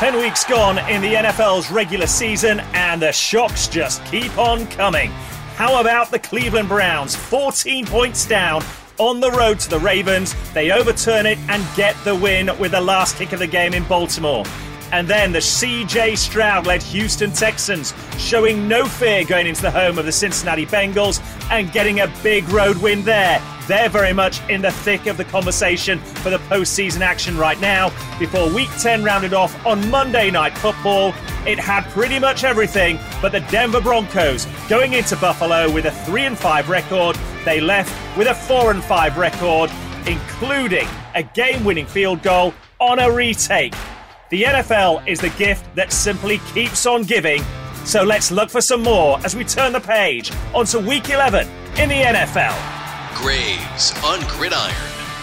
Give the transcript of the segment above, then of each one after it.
10 weeks gone in the NFL's regular season, and the shocks just keep on coming. How about the Cleveland Browns? 14 points down on the road to the Ravens. They overturn it and get the win with the last kick of the game in Baltimore. And then the CJ Stroud led Houston Texans, showing no fear going into the home of the Cincinnati Bengals and getting a big road win there. They're very much in the thick of the conversation for the postseason action right now. Before week 10 rounded off on Monday Night Football, it had pretty much everything, but the Denver Broncos going into Buffalo with a 3 and 5 record, they left with a 4 and 5 record, including a game winning field goal on a retake. The NFL is the gift that simply keeps on giving. So let's look for some more as we turn the page onto week 11 in the NFL. Graves on Gridiron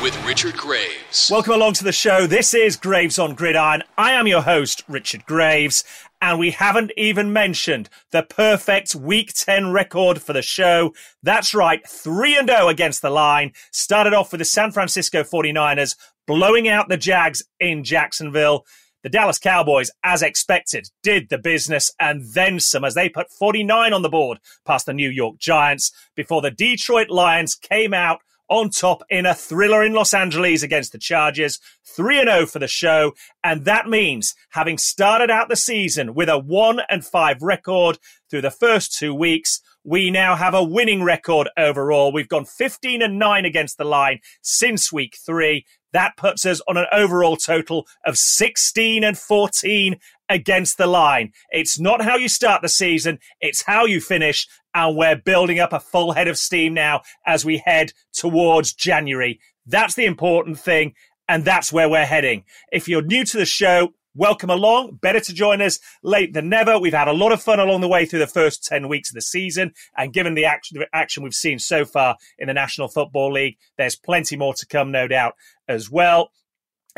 with Richard Graves. Welcome along to the show. This is Graves on Gridiron. I am your host, Richard Graves, and we haven't even mentioned the perfect week 10 record for the show. That's right, 3 and 0 against the line. Started off with the San Francisco 49ers blowing out the Jags in Jacksonville. The Dallas Cowboys, as expected, did the business and then some as they put 49 on the board past the New York Giants before the Detroit Lions came out on top in a thriller in Los Angeles against the Chargers. 3 0 for the show. And that means having started out the season with a 1 and 5 record through the first two weeks, we now have a winning record overall. We've gone 15 and 9 against the line since week three. That puts us on an overall total of 16 and 14 against the line. It's not how you start the season, it's how you finish. And we're building up a full head of steam now as we head towards January. That's the important thing. And that's where we're heading. If you're new to the show, welcome along. Better to join us late than never. We've had a lot of fun along the way through the first 10 weeks of the season. And given the action, the action we've seen so far in the National Football League, there's plenty more to come, no doubt, as well.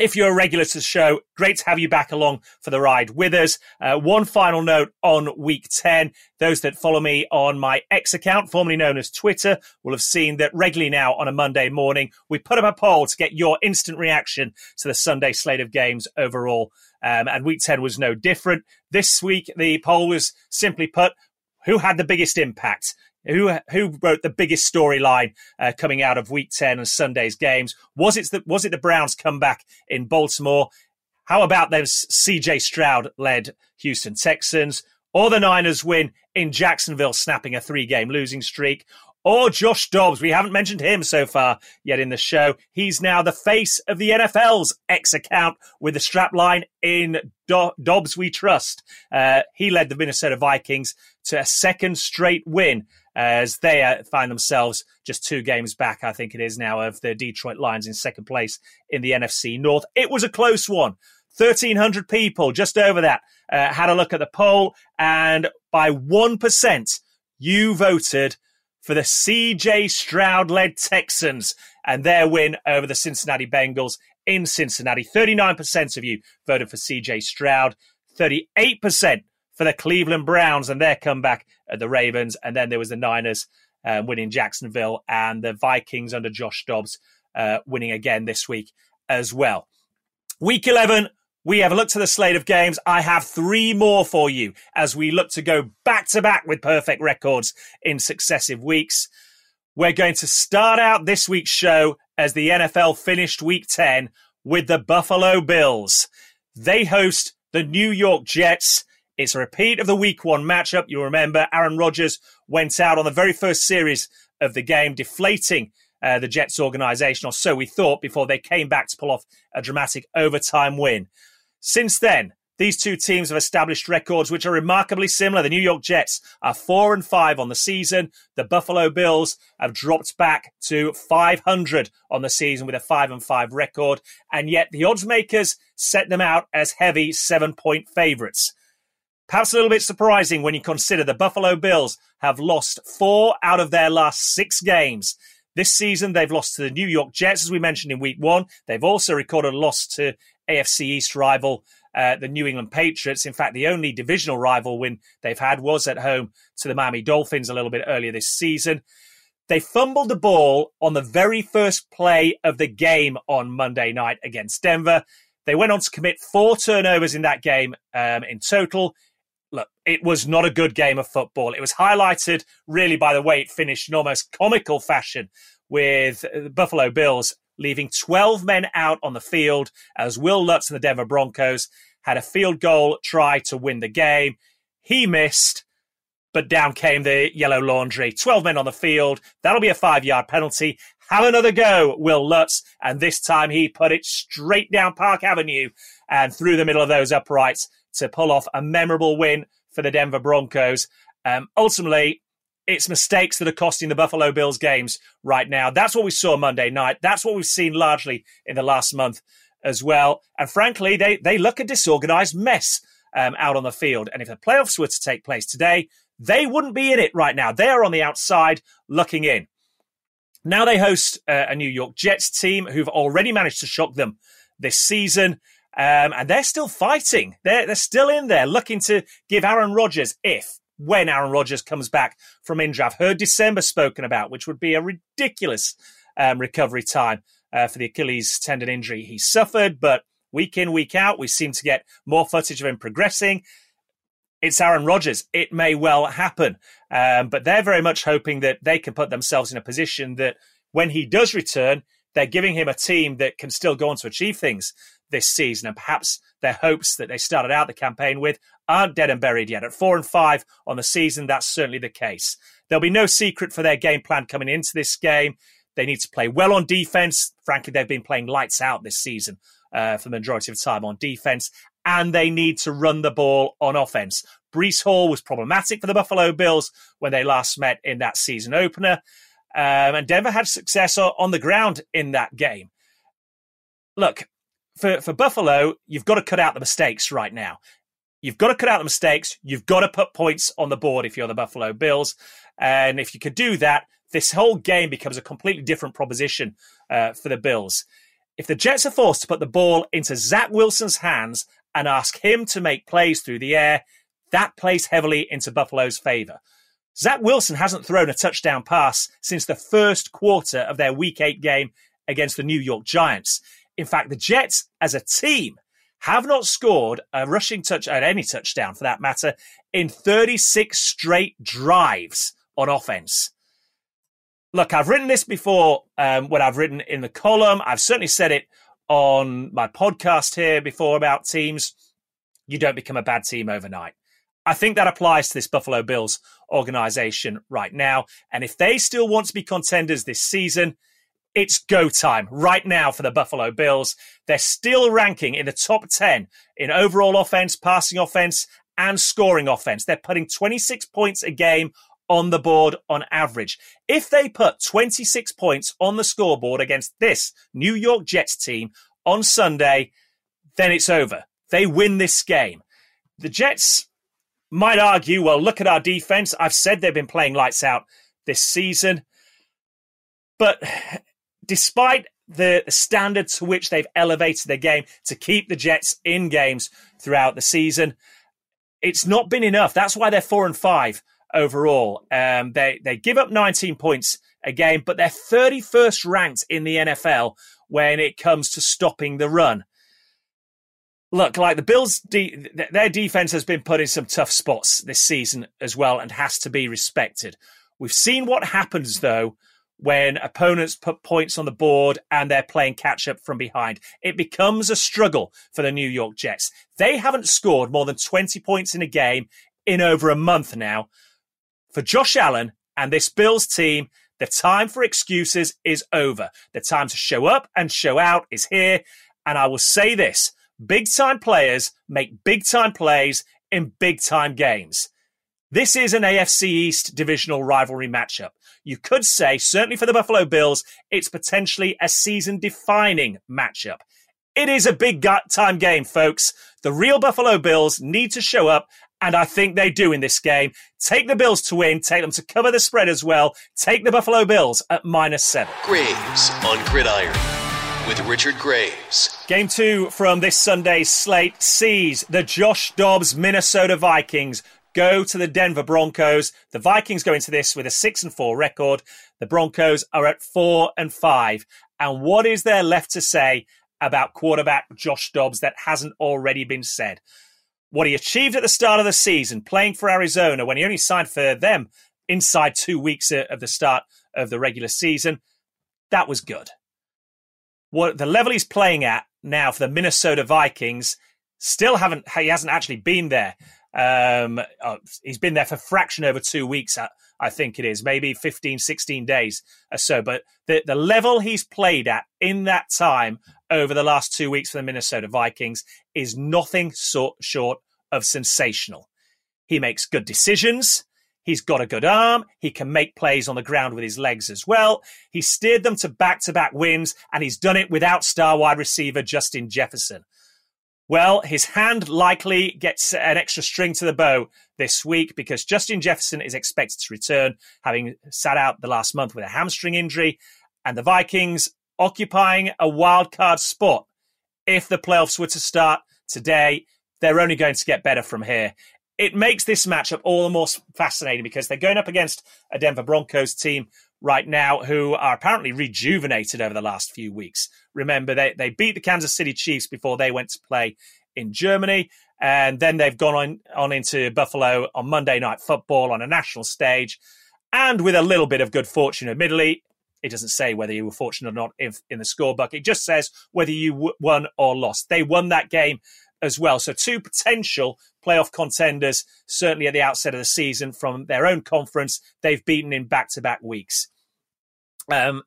If you're a regular to the show, great to have you back along for the ride with us. Uh, one final note on week 10. Those that follow me on my X account, formerly known as Twitter, will have seen that regularly now on a Monday morning, we put up a poll to get your instant reaction to the Sunday slate of games overall. Um, and week 10 was no different. This week, the poll was simply put, who had the biggest impact? Who who wrote the biggest storyline uh, coming out of Week Ten and Sunday's games? Was it the was it the Browns' comeback in Baltimore? How about those C.J. Stroud led Houston Texans, or the Niners win in Jacksonville, snapping a three game losing streak? Or Josh Dobbs. We haven't mentioned him so far yet in the show. He's now the face of the NFL's X account with the strapline in Do- Dobbs We Trust. Uh, he led the Minnesota Vikings to a second straight win as they uh, find themselves just two games back, I think it is now, of the Detroit Lions in second place in the NFC North. It was a close one. 1,300 people, just over that, uh, had a look at the poll, and by 1%, you voted for the CJ Stroud led Texans and their win over the Cincinnati Bengals in Cincinnati. 39% of you voted for CJ Stroud, 38% for the Cleveland Browns and their comeback at the Ravens. And then there was the Niners uh, winning Jacksonville and the Vikings under Josh Dobbs uh, winning again this week as well. Week 11, we have a look to the slate of games. I have three more for you as we look to go back to back with perfect records in successive weeks. We're going to start out this week's show as the NFL finished week 10 with the Buffalo Bills. They host the New York Jets. It's a repeat of the week one matchup. You'll remember Aaron Rodgers went out on the very first series of the game, deflating uh, the Jets organization, or so we thought, before they came back to pull off a dramatic overtime win. Since then, These two teams have established records which are remarkably similar. The New York Jets are four and five on the season. The Buffalo Bills have dropped back to 500 on the season with a five and five record. And yet the odds makers set them out as heavy seven point favorites. Perhaps a little bit surprising when you consider the Buffalo Bills have lost four out of their last six games. This season, they've lost to the New York Jets, as we mentioned in week one. They've also recorded a loss to AFC East rival uh, the New England Patriots. In fact, the only divisional rival win they've had was at home to the Miami Dolphins a little bit earlier this season. They fumbled the ball on the very first play of the game on Monday night against Denver. They went on to commit four turnovers in that game um, in total. Look, it was not a good game of football. It was highlighted really by the way it finished in almost comical fashion with the Buffalo Bills leaving 12 men out on the field as Wil Lutz and the Denver Broncos had a field goal try to win the game. He missed, but down came the yellow laundry. 12 men on the field. That'll be a five yard penalty. Have another go, Wil Lutz. And this time he put it straight down Park Avenue and through the middle of those uprights to pull off a memorable win for the Denver Broncos. Um, ultimately, it's mistakes that are costing the Buffalo Bills games right now. That's what we saw Monday night. That's what we've seen largely in the last month as well. And frankly, they, they look a disorganized mess um, out on the field. And if the playoffs were to take place today, they wouldn't be in it right now. They are on the outside looking in. Now they host uh, a New York Jets team who've already managed to shock them this season. Um, and they're still fighting. They're, they're still in there looking to give Aaron Rodgers, if when Aaron Rodgers comes back from injury. I've heard December spoken about, which would be a ridiculous um, recovery time uh, for the Achilles tendon injury he suffered. But week in, week out, we seem to get more footage of him progressing. It's Aaron Rodgers. It may well happen. Um, but they're very much hoping that they can put themselves in a position that when he does return, they're giving him a team that can still go on to achieve things this season. And perhaps their hopes that they started out the campaign with aren't dead and buried yet. At four and five on the season, that's certainly the case. There'll be no secret for their game plan coming into this game. They need to play well on defense. Frankly, they've been playing lights out this season uh, for the majority of time on defense. And they need to run the ball on offense. Breece Hall was problematic for the Buffalo Bills when they last met in that season opener. Um, and Denver had success on the ground in that game. Look, for, for Buffalo, you've got to cut out the mistakes right now. You've got to cut out the mistakes. You've got to put points on the board if you're the Buffalo Bills. And if you could do that, this whole game becomes a completely different proposition uh, for the Bills. If the Jets are forced to put the ball into Zach Wilson's hands and ask him to make plays through the air, that plays heavily into Buffalo's favor. Zach Wilson hasn't thrown a touchdown pass since the first quarter of their week eight game against the New York Giants. In fact, the Jets as a team have not scored a rushing touch at any touchdown for that matter in 36 straight drives on offense. Look, I've written this before um, when I've written in the column. I've certainly said it on my podcast here before about teams. You don't become a bad team overnight. I think that applies to this Buffalo Bills organization right now. And if they still want to be contenders this season, it's go time right now for the Buffalo Bills. They're still ranking in the top 10 in overall offense, passing offense, and scoring offense. They're putting 26 points a game on the board on average. If they put 26 points on the scoreboard against this New York Jets team on Sunday, then it's over. They win this game. The Jets might argue, well, look at our defense. I've said they've been playing lights out this season. But despite the standard to which they've elevated their game to keep the Jets in games throughout the season, it's not been enough. That's why they're four and five overall. Um, they they give up 19 points a game, but they're 31st ranked in the NFL when it comes to stopping the run look, like the Bills, de- their defense has been put in some tough spots this season as well and has to be respected. We've seen what happens, though, when opponents put points on the board and they're playing catch up from behind. It becomes a struggle for the New York Jets. They haven't scored more than 20 points in a game in over a month now. For Josh Allen and this Bills team, the time for excuses is over. The time to show up and show out is here. And I will say this Big time players make big time plays in big time games. This is an AFC East divisional rivalry matchup. You could say, certainly for the Buffalo Bills, it's potentially a season defining matchup. It is a big time game, folks. The real Buffalo Bills need to show up, and I think they do in this game. Take the Bills to win, take them to cover the spread as well. Take the Buffalo Bills at minus seven. Graves on Gridiron with Richard Graves. Game two from this Sunday's slate sees the Josh Dobbs Minnesota Vikings go to the Denver Broncos. The Vikings go into this with a six and four record. The Broncos are at four and five. And what is there left to say about quarterback Josh Dobbs that hasn't already been said? What he achieved at the start of the season, playing for Arizona when he only signed for them inside two weeks of the start of the regular season, that was good. What the level he's playing at now for the Minnesota Vikings still haven't he hasn't actually been there um, oh, he's been there for fraction over two weeks, I, I, think it is, maybe 15, 16 days or so. But the, the level he's played at in that time over the last two weeks for the Minnesota Vikings is nothing so, short of sensational. He makes good decisions. He's got a good arm. He can make plays on the ground with his legs as well. He steered them to back to back wins, and he's done it without star wide receiver Justin Jefferson. Well, his hand likely gets an extra string to the bow this week because Justin Jefferson is expected to return, having sat out the last month with a hamstring injury, and the Vikings occupying a wild card spot. If the playoffs were to start today, they're only going to get better from here. It makes this matchup all the more fascinating because they're going up against a Denver Broncos team right now who are apparently rejuvenated over the last few weeks. Remember, they, they beat the Kansas City Chiefs before they went to play in Germany. And then they've gone on, on into Buffalo on Monday Night Football on a national stage. And with a little bit of good fortune, admittedly, it doesn't say whether you were fortunate or not if, in the scorebook. It just says whether you w- won or lost. They won that game as well. So, two potential playoff contenders, certainly at the outset of the season from their own conference, they've beaten in back to back weeks. Um,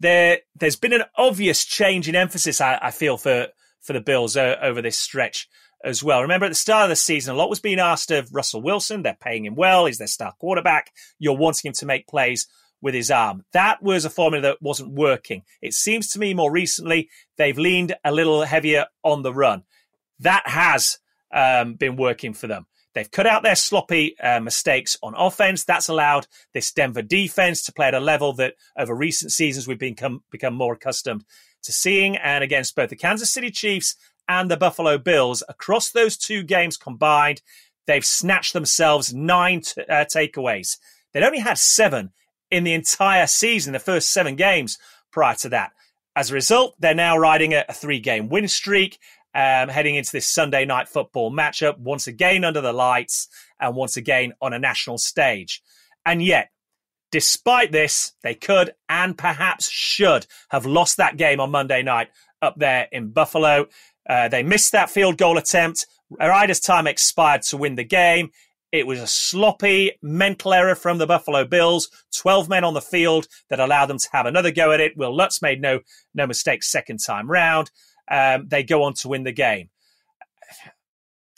there, there's been an obvious change in emphasis, I, I feel, for, for the Bills uh, over this stretch as well. Remember, at the start of the season, a lot was being asked of Russell Wilson. They're paying him well. He's their star quarterback. You're wanting him to make plays with his arm. That was a formula that wasn't working. It seems to me more recently they've leaned a little heavier on the run. That has um, been working for them. They've cut out their sloppy uh, mistakes on offense. That's allowed this Denver defense to play at a level that over recent seasons we've become become more accustomed to seeing. And against both the Kansas City Chiefs and the Buffalo Bills, across those two games combined, they've snatched themselves nine t- uh, takeaways. They'd only had seven in the entire season, the first seven games prior to that. As a result, they're now riding a, a three game win streak um, heading into this Sunday night football matchup, once again under the lights and once again on a national stage. And yet, despite this, they could and perhaps should have lost that game on Monday night up there in Buffalo. Uh, they missed that field goal attempt. Ryder's time expired to win the game. It was a sloppy mental error from the Buffalo Bills. 12 men on the field that allowed them to have another go at it. Wil Lutz made no, no mistakes second time round um, they go on to win the game.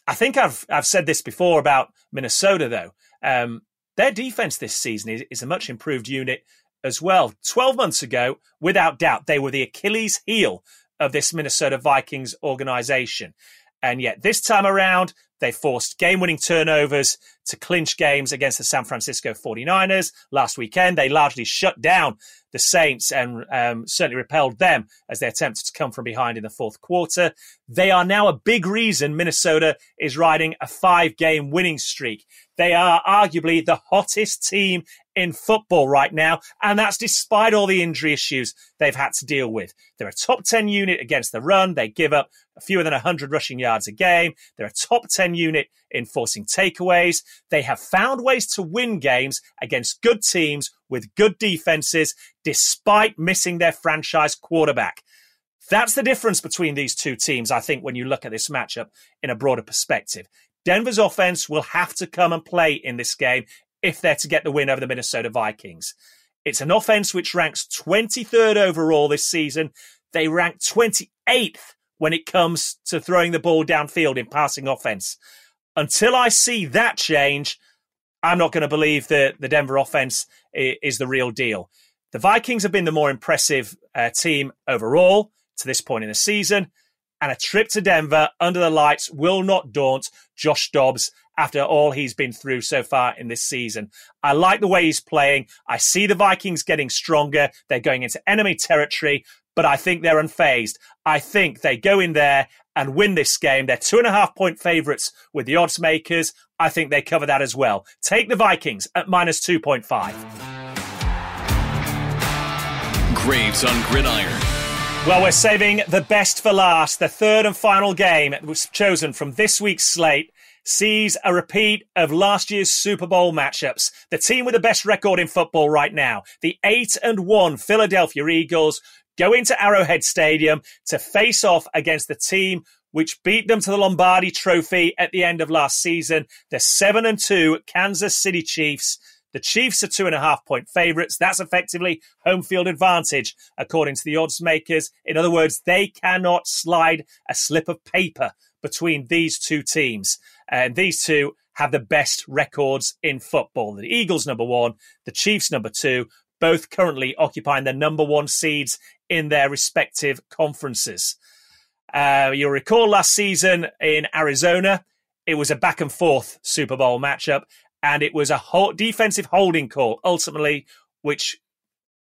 I think I've I've said this before about Minnesota though. Um, their defense this season is, is a much improved unit as well. Twelve months ago, without doubt, they were the Achilles heel of this Minnesota Vikings organization. And yet this time around, they forced game winning turnovers to clinch games against the San Francisco 49ers. Last weekend, they largely shut down the Saints and um, certainly repelled them as they attempted to come from behind in the fourth quarter. They are now a big reason Minnesota is riding a five game winning streak. They are arguably the hottest team in football right now, and that's despite all the injury issues they've had to deal with. They're a top 10 unit against the run. They give up fewer than 100 rushing yards a game. They're a top 10 unit in forcing takeaways. They have found ways to win games against good teams with good defenses, despite missing their franchise quarterback. That's the difference between these two teams, I think, when you look at this matchup in a broader perspective. Denver's offense will have to come and play in this game if they're to get the win over the Minnesota Vikings. It's an offense which ranks 23rd overall this season. They rank 28th when it comes to throwing the ball downfield in passing offense. Until I see that change, I'm not going to believe that the Denver offense is the real deal. The Vikings have been the more impressive uh, team overall to this point in the season, and a trip to Denver under the lights will not daunt Josh Dobbs after all he's been through so far in this season. I like the way he's playing. I see the Vikings getting stronger. They're going into enemy territory, but I think they're unfazed. I think they go in there and win this game. They're two and a half point favorites with the odds makers. I think they cover that as well. Take the Vikings at minus 2.5. Graves on Gridiron. Well, we're saving the best for last. The third and final game was chosen from this week's slate sees a repeat of last year's Super Bowl matchups. The team with the best record in football right now, the 8 and 1 Philadelphia Eagles, go into Arrowhead Stadium to face off against the team which beat them to the Lombardi Trophy at the end of last season, the 7 and 2 Kansas City Chiefs. The Chiefs are two and a half point favourites. That's effectively home field advantage, according to the odds makers. In other words, they cannot slide a slip of paper between these two teams. And these two have the best records in football. The Eagles, number one, the Chiefs, number two, both currently occupying the number one seeds in their respective conferences. Uh, you'll recall last season in Arizona, it was a back and forth Super Bowl matchup, and it was a defensive holding call ultimately, which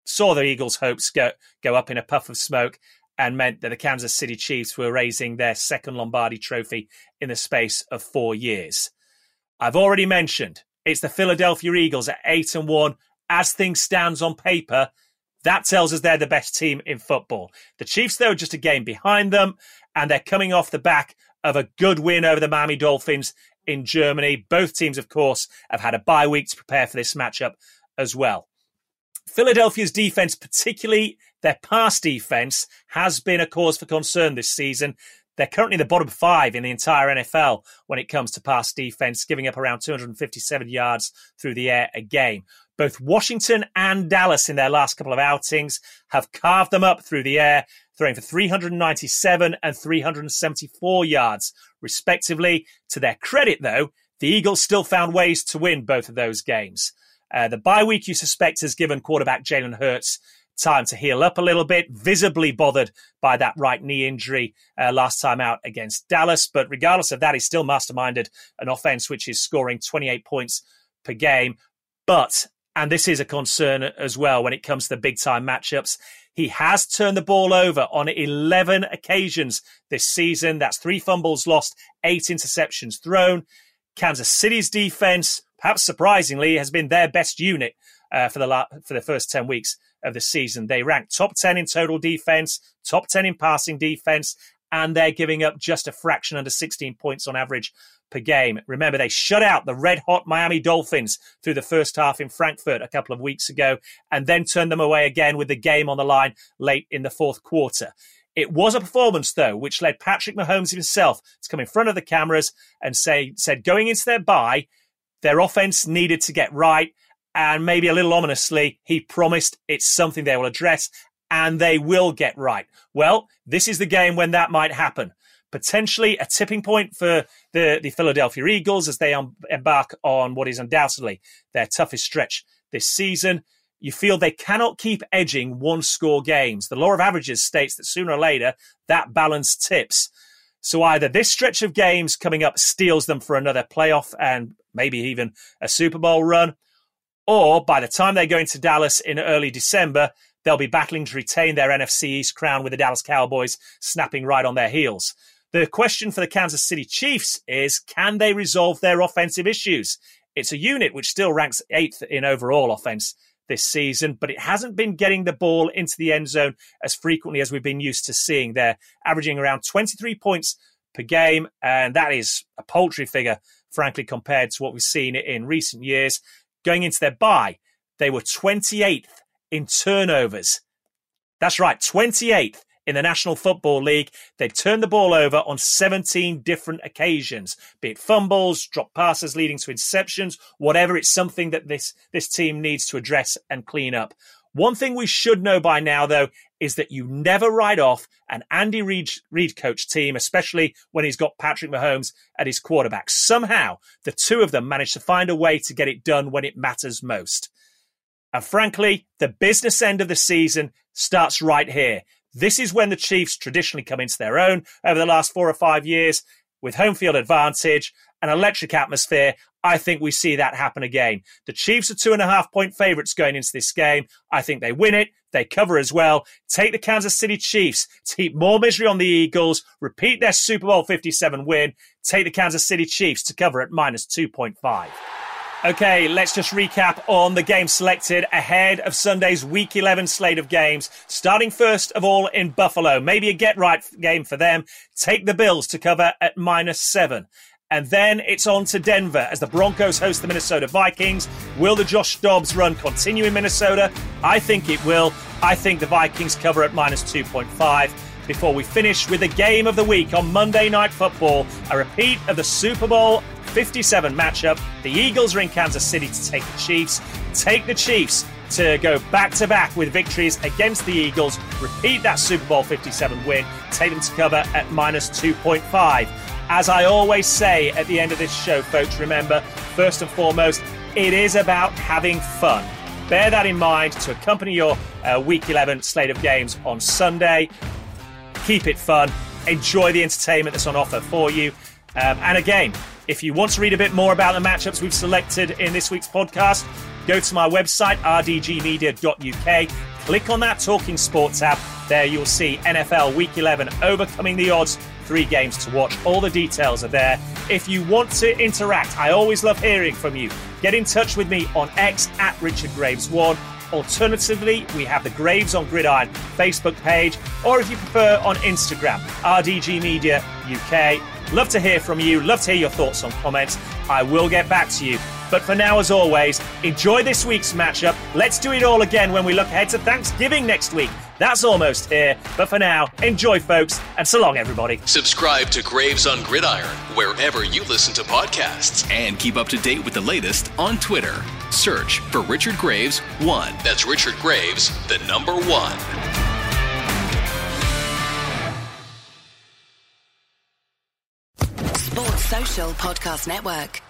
saw the Eagles' hopes go, go up in a puff of smoke and meant that the Kansas City Chiefs were raising their second Lombardi trophy in the space of four years. I've already mentioned it's the Philadelphia Eagles at eight and one. As things stands on paper, that tells us they're the best team in football. The Chiefs, though, are just a game behind them, and they're coming off the back of a good win over the Miami Dolphins in Germany. Both teams, of course, have had a bye week to prepare for this matchup as well. Philadelphia's defense, particularly their pass defense, has been a cause for concern this season. They're currently the bottom five in the entire NFL when it comes to pass defense, giving up around 257 yards through the air a game. Both Washington and Dallas in their last couple of outings have carved them up through the air, throwing for 397 and 374 yards, respectively. To their credit, though, the Eagles still found ways to win both of those games. Uh, the bye week, you suspect, has given quarterback Jalen Hurts time to heal up a little bit, visibly bothered by that right knee injury uh, last time out against Dallas. But regardless of that, he's still masterminded an offense which is scoring 28 points per game. But, and this is a concern as well when it comes to the big time matchups, he has turned the ball over on 11 occasions this season. That's three fumbles lost, eight interceptions thrown. Kansas City's defense perhaps surprisingly, has been their best unit uh, for the la- for the first ten weeks of the season. They rank top ten in total defense, top ten in passing defense, and they're giving up just a fraction under 16 points on average per game. Remember, they shut out the red hot Miami Dolphins through the first half in Frankfurt a couple of weeks ago, and then turned them away again with the game on the line late in the fourth quarter. It was a performance, though, which led Patrick Mahomes himself to come in front of the cameras and say, said going into their bye, their offense needed to get right. And maybe a little ominously, he promised it's something they will address and they will get right. Well, this is the game when that might happen. Potentially a tipping point for the, the Philadelphia Eagles as they embark on what is undoubtedly their toughest stretch this season. You feel they cannot keep edging one score games. The law of averages states that sooner or later that balance tips. So either this stretch of games coming up steels them for another playoff and maybe even a Super Bowl run, or by the time they go into Dallas in early December, they'll be battling to retain their NFC East crown with the Dallas Cowboys snapping right on their heels. The question for the Kansas City Chiefs is can they resolve their offensive issues? It's a unit which still ranks eighth in overall offense this season, but it hasn't been getting the ball into the end zone as frequently as we've been used to seeing. They're averaging around 23 points per game, and that is a paltry figure, frankly, compared to what we've seen in recent years. Going into their bye, they were 28th in turnovers. That's right, 28th in the National Football League. They've turned the ball over on 17 different occasions, be it fumbles, drop passes leading to interceptions, whatever. It's something that this, this team needs to address and clean up. One thing we should know by now, though, is that you never write off an Andy Reid, Reid coach team, especially when he's got Patrick Mahomes at his quarterback. Somehow, the two of them managed to find a way to get it done when it matters most. And frankly, the business end of the season starts right here. This is when the Chiefs traditionally come into their own over the last four or five years with home field advantage, an electric atmosphere. I think we see that happen again. The Chiefs are two and a half point favorites going into this game. I think they win it. They cover as well. Take the Kansas City Chiefs to more misery on the Eagles, repeat their Super Bowl 57 win. Take the Kansas City Chiefs to cover at minus 2.5. Okay, let's just recap on the games selected ahead of Sunday's Week 11 slate of games. Starting first of all in Buffalo, maybe a get right game for them. Take the Bills to cover at minus seven. And then it's on to Denver as the Broncos host the Minnesota Vikings. Will the Josh Dobbs run continue in Minnesota? I think it will. I think the Vikings cover at minus 2.5 before we finish with the game of the week on Monday Night Football, a repeat of the Super Bowl 57 matchup. The Eagles are in Kansas City to take the Chiefs. Take the Chiefs to go back to back with victories against the Eagles. Repeat that Super Bowl 57 win. Take them to cover at minus 2.5. As I always say at the end of this show, folks, remember, first and foremost, it is about having fun. Bear that in mind to accompany your uh, Week 11 slate of games on Sunday. Keep it fun. Enjoy the entertainment that's on offer for you. Um, and again, if you want to read a bit more about the matchups we've selected in this week's podcast, go to my website, rdgmedia.uk. Click on that Talking Sports tab. There you'll see NFL Week 11 overcoming the odds. Three games to watch. All the details are there. If you want to interact, I always love hearing from you. Get in touch with me on X at Richard Graves1. Alternatively, we have the Graves on Gridiron Facebook page, or if you prefer, on Instagram, RDG Media UK. Love to hear from you. Love to hear your thoughts on comments. I will get back to you. But for now, as always, enjoy this week's matchup. Let's do it all again when we look ahead to Thanksgiving next week. That's almost here. But for now, enjoy, folks, and so long, everybody. Subscribe to Graves on Gridiron wherever you listen to podcasts. And keep up to date with the latest on Twitter. Search for Richard Graves 1. That's Richard Graves, the number one. Sports Social Podcast Network.